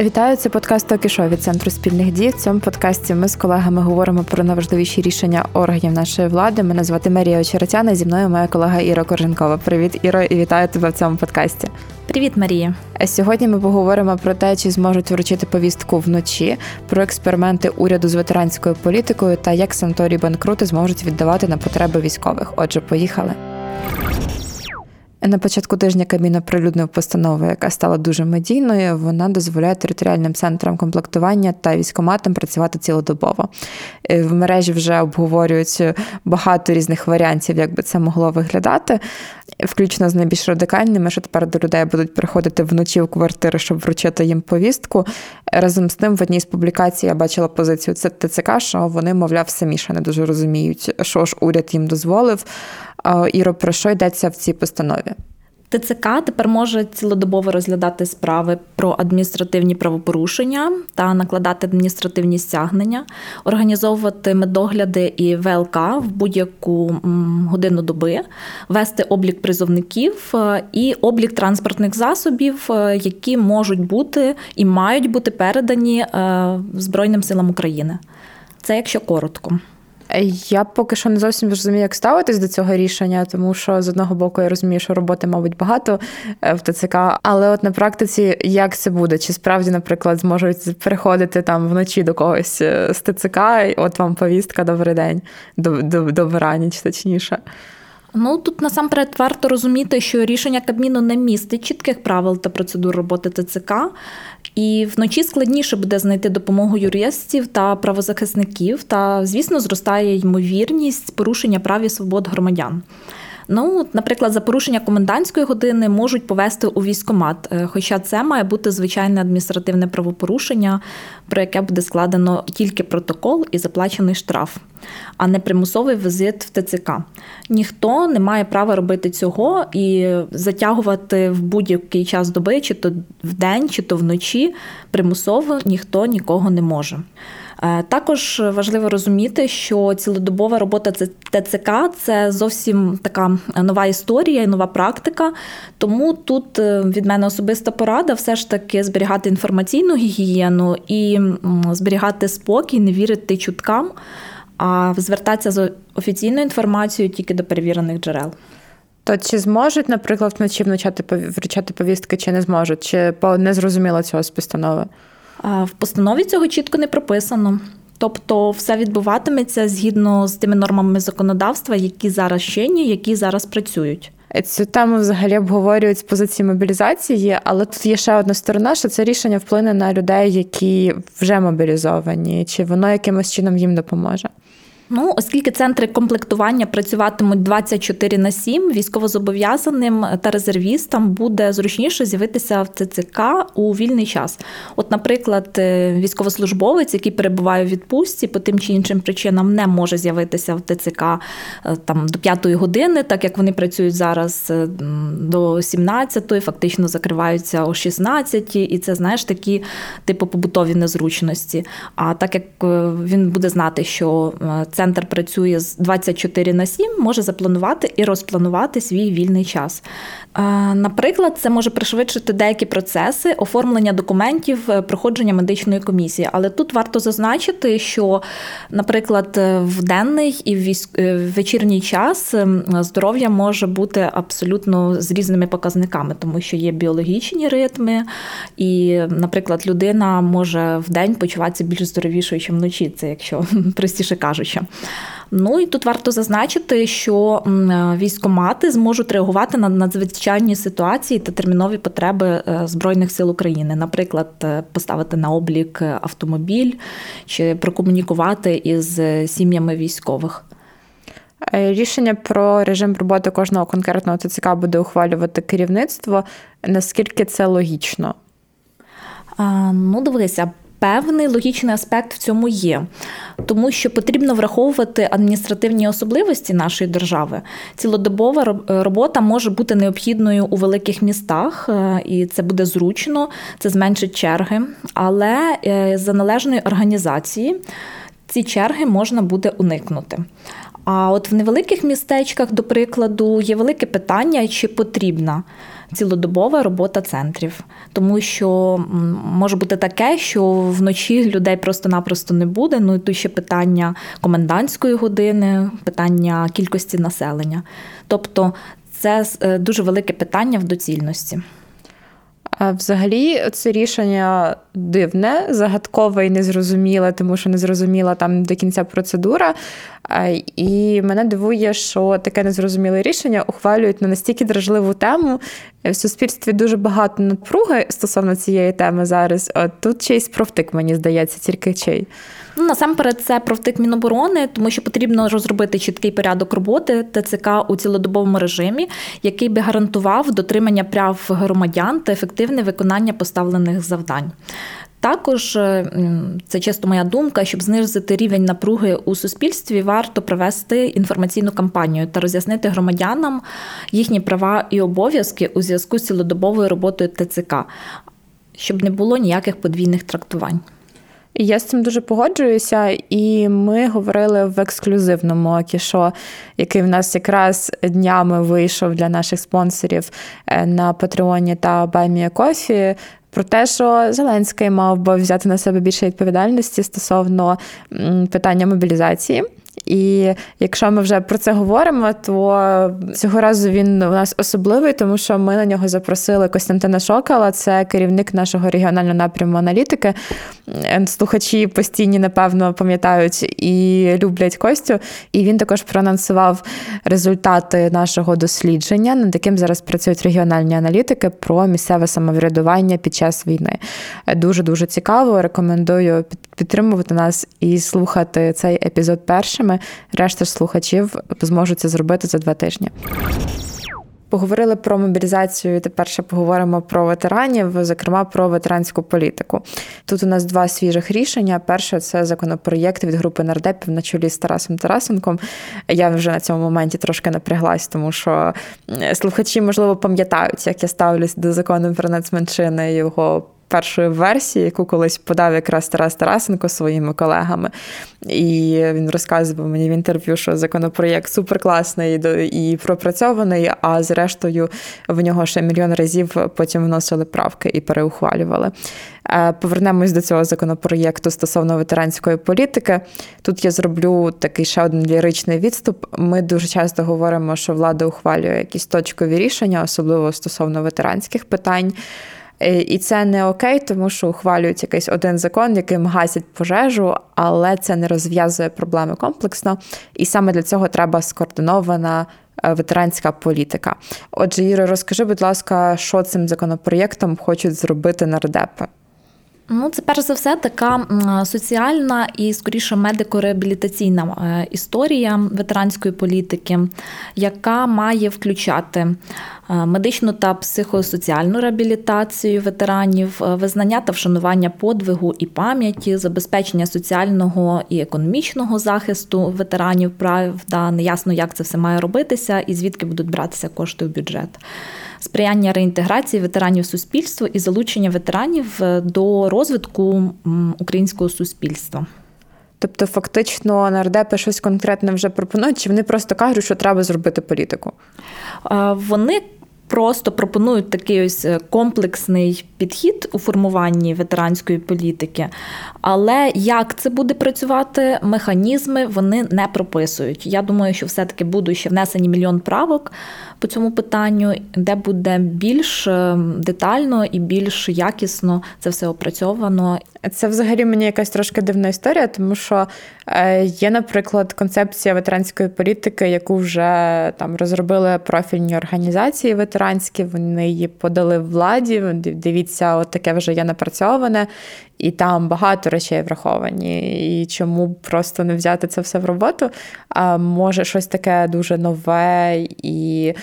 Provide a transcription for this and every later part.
Вітаю, це подкаст «Токішо» від центру спільних дій. В цьому подкасті ми з колегами говоримо про найважливіші рішення органів нашої влади. Мене звати Марія Очеретяна. Зі мною моя колега Іра Корженкова. Привіт, Іро, і вітаю тебе в цьому подкасті. Привіт, Марія. Сьогодні ми поговоримо про те, чи зможуть вручити повістку вночі, про експерименти уряду з ветеранською політикою та як санаторії банкрути зможуть віддавати на потреби військових. Отже, поїхали. На початку тижня Кабмін оприлюднив постанову, яка стала дуже медійною. Вона дозволяє територіальним центрам комплектування та військоматам працювати цілодобово. Е, в мережі вже обговорюють багато різних варіантів, як би це могло виглядати, включно з найбільш радикальними, що тепер до людей будуть приходити вночі в квартири, щоб вручити їм повістку. Разом з тим, в одній з публікацій я бачила позицію ТЦК, що вони, мовляв, самі ще не дуже розуміють, що ж уряд їм дозволив. Іро, про що йдеться в цій постанові? ТЦК тепер може цілодобово розглядати справи про адміністративні правопорушення та накладати адміністративні стягнення, організовувати медогляди і ВЛК в будь-яку годину доби, вести облік призовників е, і облік транспортних засобів, е, які можуть бути і мають бути передані е, Збройним силам України. Це якщо коротко. Я поки що не зовсім розумію, як ставитись до цього рішення, тому що з одного боку я розумію, що роботи, мабуть, багато е, в ТЦК, але от на практиці як це буде? Чи справді, наприклад, зможуть приходити там вночі до когось е, з ТЦК, і от вам повістка, добрий день, до, до, добраніч, точніше. Ну тут насамперед варто розуміти, що рішення Кабміну не містить чітких правил та процедур роботи ТЦК, і вночі складніше буде знайти допомогу юристів та правозахисників. Та, звісно, зростає ймовірність порушення прав і свобод громадян. Ну, наприклад, за порушення комендантської години можуть повести у військомат, е, хоча це має бути звичайне адміністративне правопорушення, про яке буде складено тільки протокол і заплачений штраф, а не примусовий візит в ТЦК. Ніхто не має права робити цього і затягувати в будь-який час доби, чи то в день, чи то вночі примусово ніхто нікого не може. Е, також важливо розуміти, що цілодобова робота ТЦК це зовсім така нова історія і нова практика. Тому тут е, від мене особиста порада все ж таки зберігати інформаційну гігієну і зберігати спокій, не вірити чуткам, а звертатися з офіційною інформацією тільки до перевірених джерел. То чи зможуть, наприклад, вночі вручати повістки, чи не зможуть, чи не зрозуміло цього з постанови? В постанові цього чітко не прописано. Тобто все відбуватиметься згідно з тими нормами законодавства, які зараз чинні, які зараз працюють. Цю тему взагалі обговорюють з позиції мобілізації, але тут є ще одна сторона, що це рішення вплине на людей, які вже мобілізовані, чи воно якимось чином їм допоможе. Ну, оскільки центри комплектування працюватимуть 24 на 7, військовозобов'язаним та резервістам буде зручніше з'явитися в ЦЦК у вільний час. От, наприклад, е, військовослужбовець, який перебуває у відпустці, по тим чи іншим причинам не може з'явитися в ТЦК е, там до 5 години, так як вони працюють зараз е, до 17, фактично закриваються о 16, і це знаєш такі типу побутові незручності. А так як він буде знати, що центр працює з 24 на 7, може запланувати і розпланувати свій вільний час. Е, наприклад, це може пришвидшити деякі процеси оформлення документів, е, проходження медичної комісії. Але тут варто зазначити, що, наприклад, е, в денний і в вечірній час здоров'я може бути абсолютно з різними показниками, тому що є біологічні ритми, і, наприклад, людина може в день почуватися більш здоровішою, ніж вночі, це якщо простіше кажучи. Ну і тут варто зазначити, що військомати зможуть реагувати на надзвичайні ситуації та термінові потреби е, Збройних сил України, наприклад, е, поставити на облік автомобіль чи прокомунікувати із сім'ями військових. Е, рішення про режим роботи кожного конкретного ТЦК буде ухвалювати керівництво. Наскільки це логічно? Ну, дивися, Певний логічний аспект в цьому є, тому що потрібно враховувати адміністративні особливості нашої держави. Цілодобова робота може бути необхідною у великих містах, е, і це буде зручно, це зменшить черги. Але е, за належної організації ці черги можна буде уникнути. А от в невеликих містечках, до прикладу, є велике питання, чи потрібна цілодобова робота центрів, тому що може бути таке, що вночі людей просто-напросто не буде. Ну і тут ще питання комендантської години, питання кількості населення. Тобто це е, дуже велике питання в доцільності. Взагалі, це рішення дивне, загадкове і незрозуміле, тому що незрозуміла там до кінця процедура. І мене дивує, що таке незрозуміле рішення ухвалюють на настільки дражливу тему. В суспільстві дуже багато напруги стосовно цієї теми зараз. От тут чийсь профтик, мені здається, тільки чий. Ну, насамперед, це профтик Міноборони, тому що потрібно розробити чіткий порядок роботи ТЦК у цілодобовому режимі, який би гарантував дотримання прав громадян та ефективне виконання поставлених завдань. Також е, це часто моя думка, щоб знизити рівень напруги у суспільстві, варто провести інформаційну кампанію та роз'яснити громадянам їхні права і обов'язки у зв'язку з цілодобовою роботою ТЦК, щоб не було ніяких подвійних трактувань. Я з цим дуже погоджуюся, і ми говорили в ексклюзивному кішо, який в нас якраз днями вийшов для наших спонсорів е, на Патреоні та Баймія Кофі про те, що Зеленський мав би взяти на себе більше відповідальності стосовно питання мобілізації. І якщо ми вже про це говоримо, то цього разу він у нас особливий, тому що ми на нього запросили Костянтина Шокала, це керівник нашого регіонального напряму аналітики. Слухачі постійні, напевно, пам'ятають і люблять Костю. І він також проанонсував результати нашого дослідження, над яким зараз працюють регіональні аналітики про місцеве самоврядування під час війни. Дуже дуже цікаво. Рекомендую підтримувати нас і слухати цей епізод першими решта ж слухачів зможуть це зробити за два тижні. Поговорили про мобілізацію. Тепер ще поговоримо про ветеранів, зокрема про ветеранську політику. Тут у нас два свіжих рішення. Перше це законопроєкт від групи нардепів на чолі з Тарасом Тарасенком. Я вже на цьому моменті трошки напряглась, тому що слухачі, можливо, пам'ятають, як я ставлюсь до закону про нацменшини його першої версії, яку колись подав якраз Тарас Тарасенко своїми колегами. І він розказував мені в інтерв'ю, що законопроєкт суперкласний і пропрацьований, а зрештою в нього ще мільйон разів потім вносили правки і переухвалювали. Е, повернемось до цього законопроєкту стосовно ветеранської політики. Тут я зроблю такий ще один ліричний відступ. Ми дуже часто говоримо, що влада ухвалює якісь точкові рішення, особливо стосовно ветеранських питань. Е, і це не окей, тому що ухвалюють якийсь один закон, яким гасять пожежу, але це не розв'язує проблеми комплексно. І саме для цього треба скоординована. Е, ветеранська політика. Отже, Іро, розкажи, будь ласка, що цим законопроєктом хочуть зробити нардепи? Ну, це перш за все така соціальна і скоріше медико-реабілітаційна е, історія ветеранської політики, яка має включати е, медичну та психосоціальну реабілітацію ветеранів, е, визнання та вшанування подвигу і пам'яті, забезпечення соціального і економічного захисту ветеранів. Правда, неясно, як це все має робитися і звідки будуть братися кошти в бюджет сприяння реінтеграції ветеранів суспільства і залучення ветеранів е, до розвитку українського суспільства. Тобто, фактично, нардепи щось конкретне вже пропонують, чи вони просто кажуть, що треба зробити політику? Вони просто пропонують такий ось е, комплексний підхід у формуванні ветеранської політики, але як це буде працювати, механізми вони не прописують. Я думаю, що все-таки будуть ще внесені мільйон правок по цьому питанню, де буде більш е, детально і більш якісно це все опрацьовано. Це взагалі мені якась трошки дивна історія, тому що е, є, наприклад, концепція ветеранської політики, яку вже там розробили профільні організації ветеранські. Вони її подали владі. Дивіться, от таке вже є напрацьоване. І там багато речей враховані. І чому просто не взяти це все в роботу? А може щось таке дуже нове і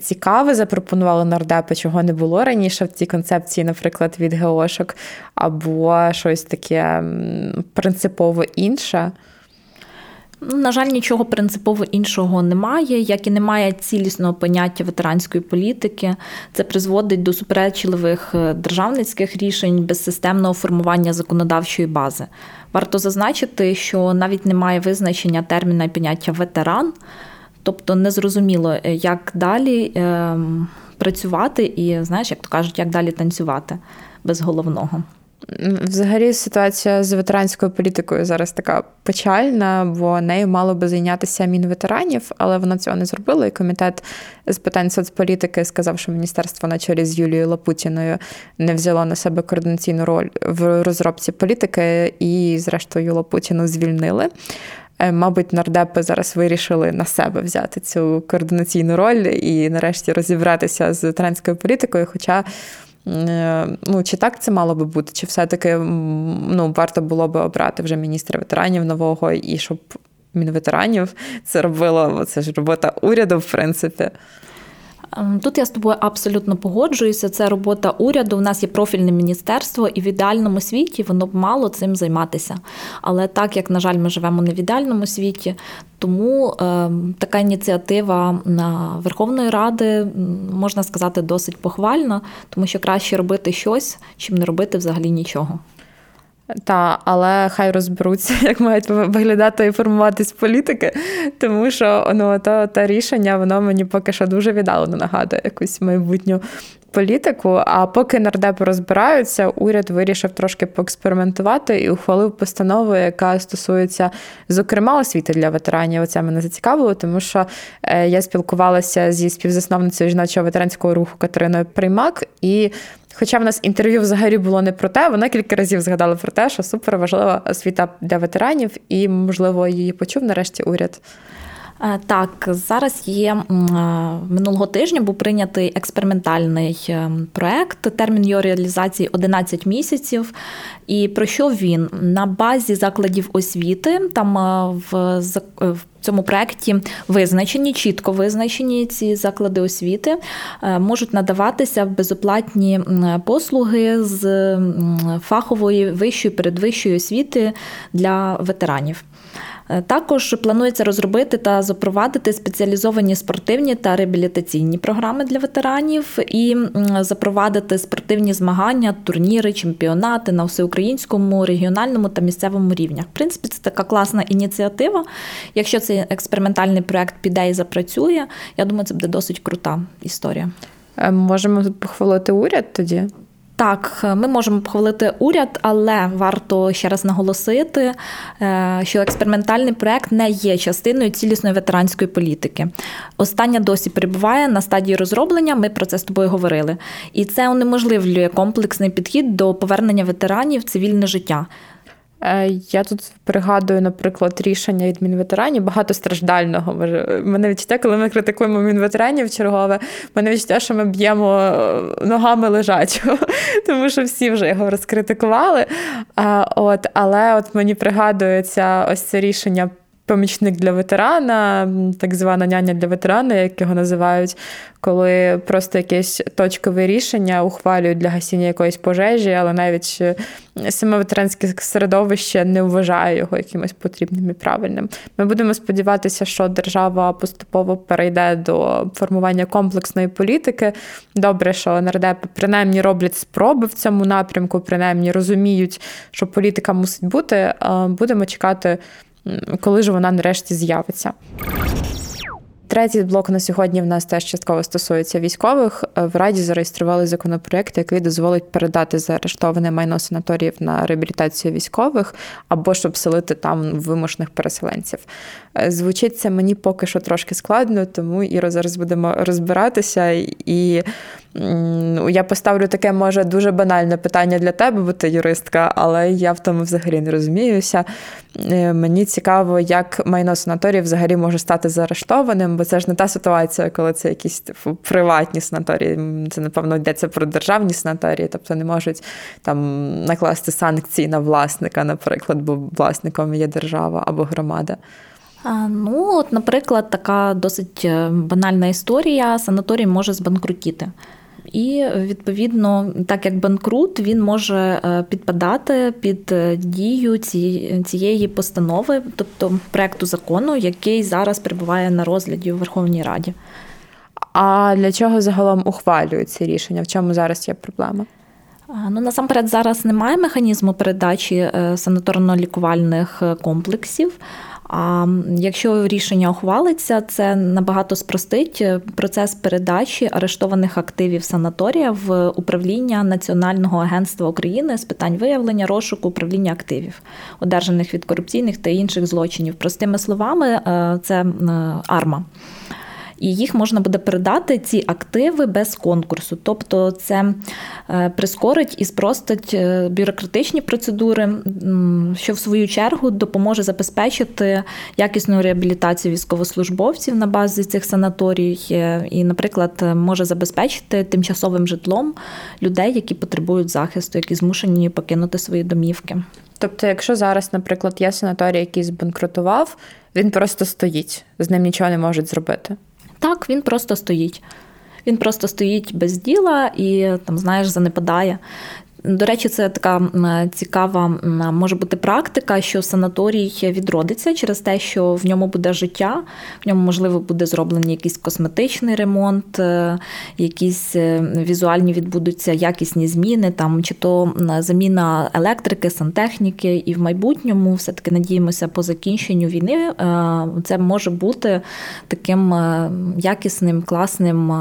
цікаве запропонували нардепи, чого не було раніше в цій концепції, наприклад, від ГОшок, або щось таке принципово інше. На жаль, нічого принципово іншого немає, як і немає цілісного поняття ветеранської політики. Це призводить до суперечливих е, державницьких рішень без системного формування законодавчої бази. Варто зазначити, що навіть немає визначення терміна і поняття ветеран, тобто незрозуміло, е, як далі ем, працювати і, знаєш, як то кажуть, як далі танцювати без головного. Взагалі, ситуація з ветеранською політикою зараз така печальна, бо нею мало би зайнятися мінветеранів, але вона цього не зробила. І комітет з питань соцполітики сказав, що міністерство на чолі з Юлією Лапутіною не взяло на себе координаційну роль в розробці політики, і, зрештою, Лапутіну звільнили. Е, мабуть, нардепи зараз вирішили на себе взяти цю координаційну роль і, нарешті, розібратися з ветеранською політикою. Хоча ну, Чи так це мало би бути, чи все-таки ну, варто було би обрати вже міністра ветеранів нового, і щоб мінветеранів це робило, це ж робота уряду, в принципі. Ем, тут я з тобою абсолютно погоджуюся. Це робота уряду. У нас є профільне міністерство, і в ідеальному світі воно б мало цим займатися. Але так як, на жаль, ми живемо не в ідеальному світі, тому е, така ініціатива Верховної Ради можна сказати досить похвальна, тому що краще робити щось, чим не робити взагалі нічого. Та, але хай розберуться, як мають виглядати і формуватись політики, тому що ну, то, те рішення воно мені поки що дуже віддалено нагадує якусь майбутню політику. А поки нардепи розбираються, уряд вирішив трошки поекспериментувати і ухвалив постанову, яка стосується, зокрема, освіти для ветеранів. Оце мене зацікавило, тому що е, я спілкувалася зі співзасновницею жіночого ветеранського руху Катериною Приймак і. Хоча в нас інтерв'ю взагалі було не про те, вона кілька разів згадала про те, що супер важлива освіта для ветеранів, і, можливо, її почув нарешті уряд. Е, так, зараз є е, минулого тижня був прийнятий експериментальний е, проект. Термін його реалізації 11 місяців. І про що він на базі закладів освіти там в в цьому проєкті визначені, чітко визначені ці заклади освіти, можуть надаватися безоплатні послуги з фахової вищої передвищої освіти для ветеранів. Е, також планується розробити та запровадити спеціалізовані спортивні та реабілітаційні програми для ветеранів і запровадити спортивні змагання, турніри, чемпіонати на всеукраїнському, регіональному та місцевому рівнях. В принципі, це така класна ініціатива. Якщо цей експериментальний проект піде і запрацює, я думаю, це буде досить крута історія. Е, можемо похвалити уряд тоді. Так, ми можемо похвалити уряд, але варто ще раз наголосити, е, що експериментальний проект не є частиною цілісної ветеранської політики. Остання досі перебуває на стадії розроблення. Ми про це з тобою говорили. І це унеможливлює комплексний підхід до повернення ветеранів в цивільне життя. Е, я тут пригадую, наприклад, рішення від мінветеранів багатостраждального. Мене відчуття, коли ми критикуємо мінветеранів чергове, мене відчуття, що ми б'ємо е, ногами лежачого, тому що всі вже його розкритикували. От, Але от мені пригадується ось це рішення помічник для ветерана, так звана няня для ветерана, як його називають, коли просто якесь точкове рішення ухвалюють для гасіння якоїсь пожежі, але навіть е, саме ветеранське середовище не вважає його якимось потрібним і правильним. Ми будемо сподіватися, що держава поступово перейде до формування комплексної політики. Добре, що нардепи принаймні роблять спроби в цьому напрямку, принаймні розуміють, що політика мусить бути. Будемо чекати коли ж вона нарешті з'явиться. Третій блок на сьогодні в нас теж частково стосується військових. В Раді зареєстрували законопроект, який дозволить передати заарештоване майно санаторіїв на реабілітацію військових або щоб селити там вимушених переселенців. Е, звучить це мені поки що трошки складно, тому і зараз будемо розбиратися. І я поставлю таке, може, дуже банальне питання для тебе, бо ти юристка, але я в тому взагалі не розуміюся. Е, мені цікаво, як майно санаторії взагалі може стати заарештованим, бо це ж не та ситуація, коли це якісь типу, приватні санаторії. Це, напевно, йдеться про державні санаторії, тобто не можуть там накласти санкції на власника, наприклад, бо власником є держава або громада. Ну, от, наприклад, така досить е, банальна історія: санаторій може збанкрутіти. І відповідно, так як банкрут, він може е, підпадати під е, дію цієї постанови, тобто проекту закону, який зараз перебуває на розгляді у Верховній Раді. А для чого загалом ухвалюють ці рішення? В чому зараз є проблема? Ну насамперед зараз немає механізму передачі санаторно-лікувальних комплексів. А якщо рішення ухвалиться, це набагато спростить е, процес передачі арештованих активів санаторія в управління Національного агентства України з питань виявлення розшуку управління активів, одержаних від корупційних та інших злочинів. Простими словами, е, це арма і їх можна буде передати ці активи без конкурсу. Тобто це е, прискорить і спростить е, бюрократичні процедури, що в свою чергу допоможе забезпечити якісну реабілітацію військовослужбовців на базі цих санаторій, е, і, наприклад, може забезпечити тимчасовим житлом людей, які потребують захисту, які змушені покинути свої домівки. Тобто, якщо зараз, наприклад, є санаторій, який збанкрутував, він просто стоїть, з ним нічого не можуть зробити. Так, він просто стоїть. Він просто стоїть без діла і там, знаєш, занепадає. До речі, це така цікава може бути практика, що санаторій відродиться через те, що в ньому буде життя, в ньому можливо буде зроблений якийсь косметичний ремонт, е, якісь е, візуальні відбудуться якісні зміни, там чи то заміна електрики, сантехніки, і в майбутньому все таки надіємося по закінченню війни. Е, це може бути таким якісним, класним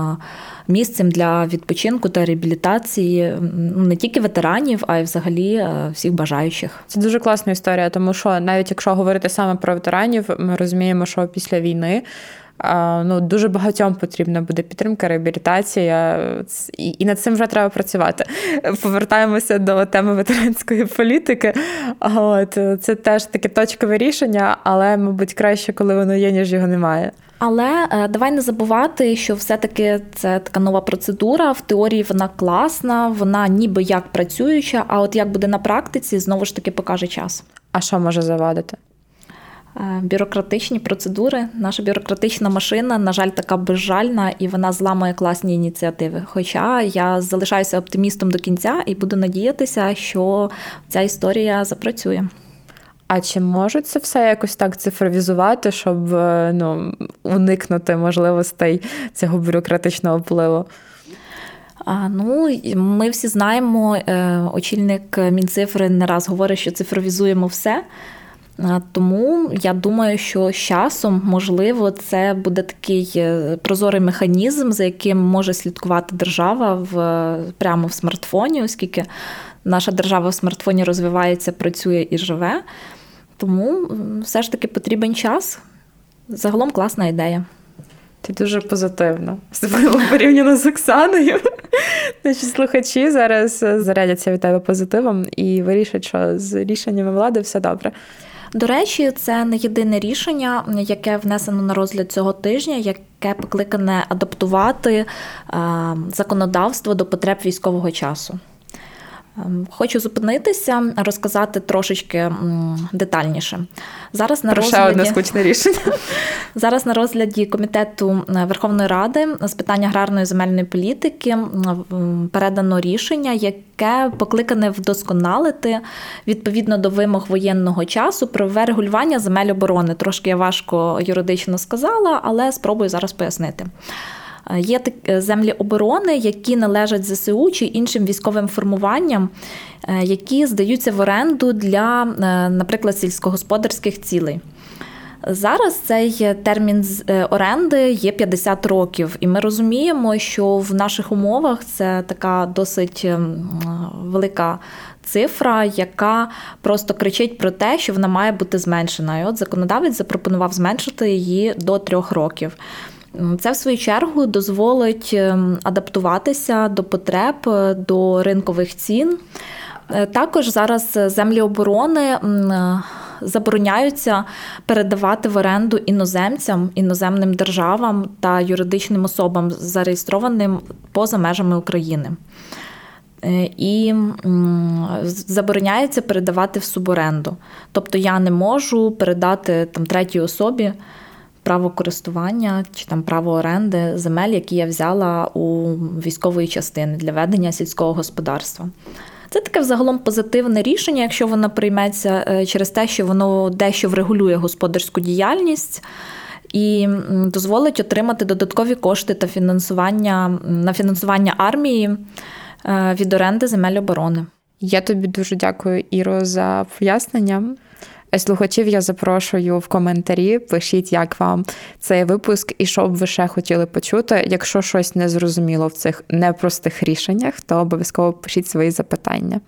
місцем для відпочинку та реабілітації ну, не тільки ветеранів, а й взагалі е, всіх бажаючих. Це дуже класна історія, тому що навіть якщо говорити саме про ветеранів, ми розуміємо, що після війни. Ну, Дуже багатьом потрібна буде підтримка, реабілітація, і і над цим вже треба працювати. Повертаємося до теми ветеранської політики. От, Це теж таке точкове рішення, але, мабуть, краще, коли воно є, ніж його немає. Але е, давай не забувати, що все-таки це така нова процедура. В теорії вона класна, вона ніби як працююча, а от як буде на практиці, знову ж таки покаже час. А що може завадити? Е, бюрократичні процедури. Наша бюрократична машина, на жаль, така безжальна і вона зламує класні ініціативи. Хоча я залишаюся оптимістом до кінця і буду надіятися, що ця історія запрацює. А чи можуть це все якось так цифровізувати, щоб е, ну, уникнути можливостей цього бюрократичного впливу? А, Ну, ми всі знаємо, е, очільник Мінцифри не раз говорить, що цифровізуємо все. Тому я думаю, що з часом, можливо, це буде такий е, прозорий механізм, за яким може слідкувати держава в прямо в смартфоні, оскільки наша держава в смартфоні розвивається, працює і живе. Тому все ж таки потрібен час. Загалом класна ідея. Ти дуже. Особливо порівняно з Оксаною. Наші слухачі зараз е, зарядяться від тебе позитивом і вирішать, що з рішеннями влади все добре. До речі, це не єдине рішення, яке внесено на розгляд цього тижня, яке покликане адаптувати е, законодавство до потреб військового часу. Ем, хочу зупинитися, розказати трошечки детальніше. Зараз на Про розгляді... одне скучне рішення. Зараз на розгляді комітету е, Верховної Ради з питань аграрної земельної політики передано рішення, яке покликане вдосконалити відповідно до вимог воєнного часу про регулювання земель оборони. Трошки я важко юридично сказала, але спробую зараз пояснити. Е, є е, землі оборони, які належать ЗСУ чи іншим військовим формуванням, е, які здаються в оренду для, наприклад, сільськогосподарських цілей. Зараз цей термін оренди є 50 років, і ми розуміємо, що в наших умовах це така досить велика цифра, яка просто кричить про те, що вона має бути зменшена. І От законодавець запропонував зменшити її до трьох років. Це в свою чергу дозволить ем, адаптуватися до потреб, е, до ринкових цін. Е, також зараз землі оборони е, забороняються передавати в оренду іноземцям, іноземним державам та юридичним особам, зареєстрованим поза межами України. І забороняється передавати в суборенду. Тобто я не можу передати там третій особі право користування чи там право оренди земель, які я взяла у військової частини для ведення сільського господарства. Це таке взагалом позитивне рішення, якщо воно прийметься е, через те, що воно дещо врегулює господарську діяльність. І дозволить отримати додаткові кошти та фінансування на фінансування армії е, від оренди земель оборони. Я тобі дуже дякую, Іро, за пояснення. Слухачів я запрошую в коментарі. Пишіть, як вам цей випуск і що б ви ще хотіли почути. Якщо щось не зрозуміло в цих непростих рішеннях, то обов'язково пишіть свої запитання.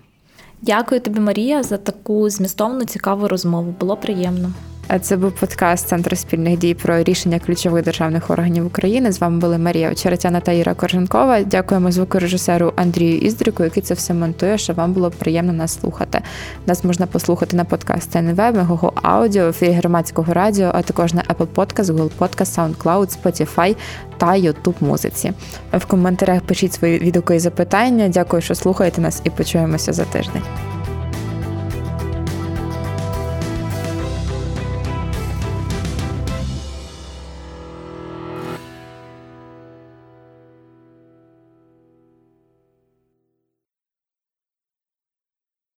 Дякую тобі, Марія, за таку змістовну цікаву розмову. Було приємно. Це був подкаст Центру спільних дій про рішення ключових державних органів України. З вами були Марія Очеретяна та Іра Корженкова. Дякуємо звукорежисеру Андрію Іздріку, який це все монтує, щоб вам було приємно нас слухати. Нас можна послухати на подкаст НВ, Мегого Аудіо, ефірі громадського радіо, а також на Apple Podcast, Google Podcast, SoundCloud, Spotify та YouTube музиці. В коментарях пишіть свої відгуки і запитання. Дякую, що слухаєте нас, і почуємося за тиждень.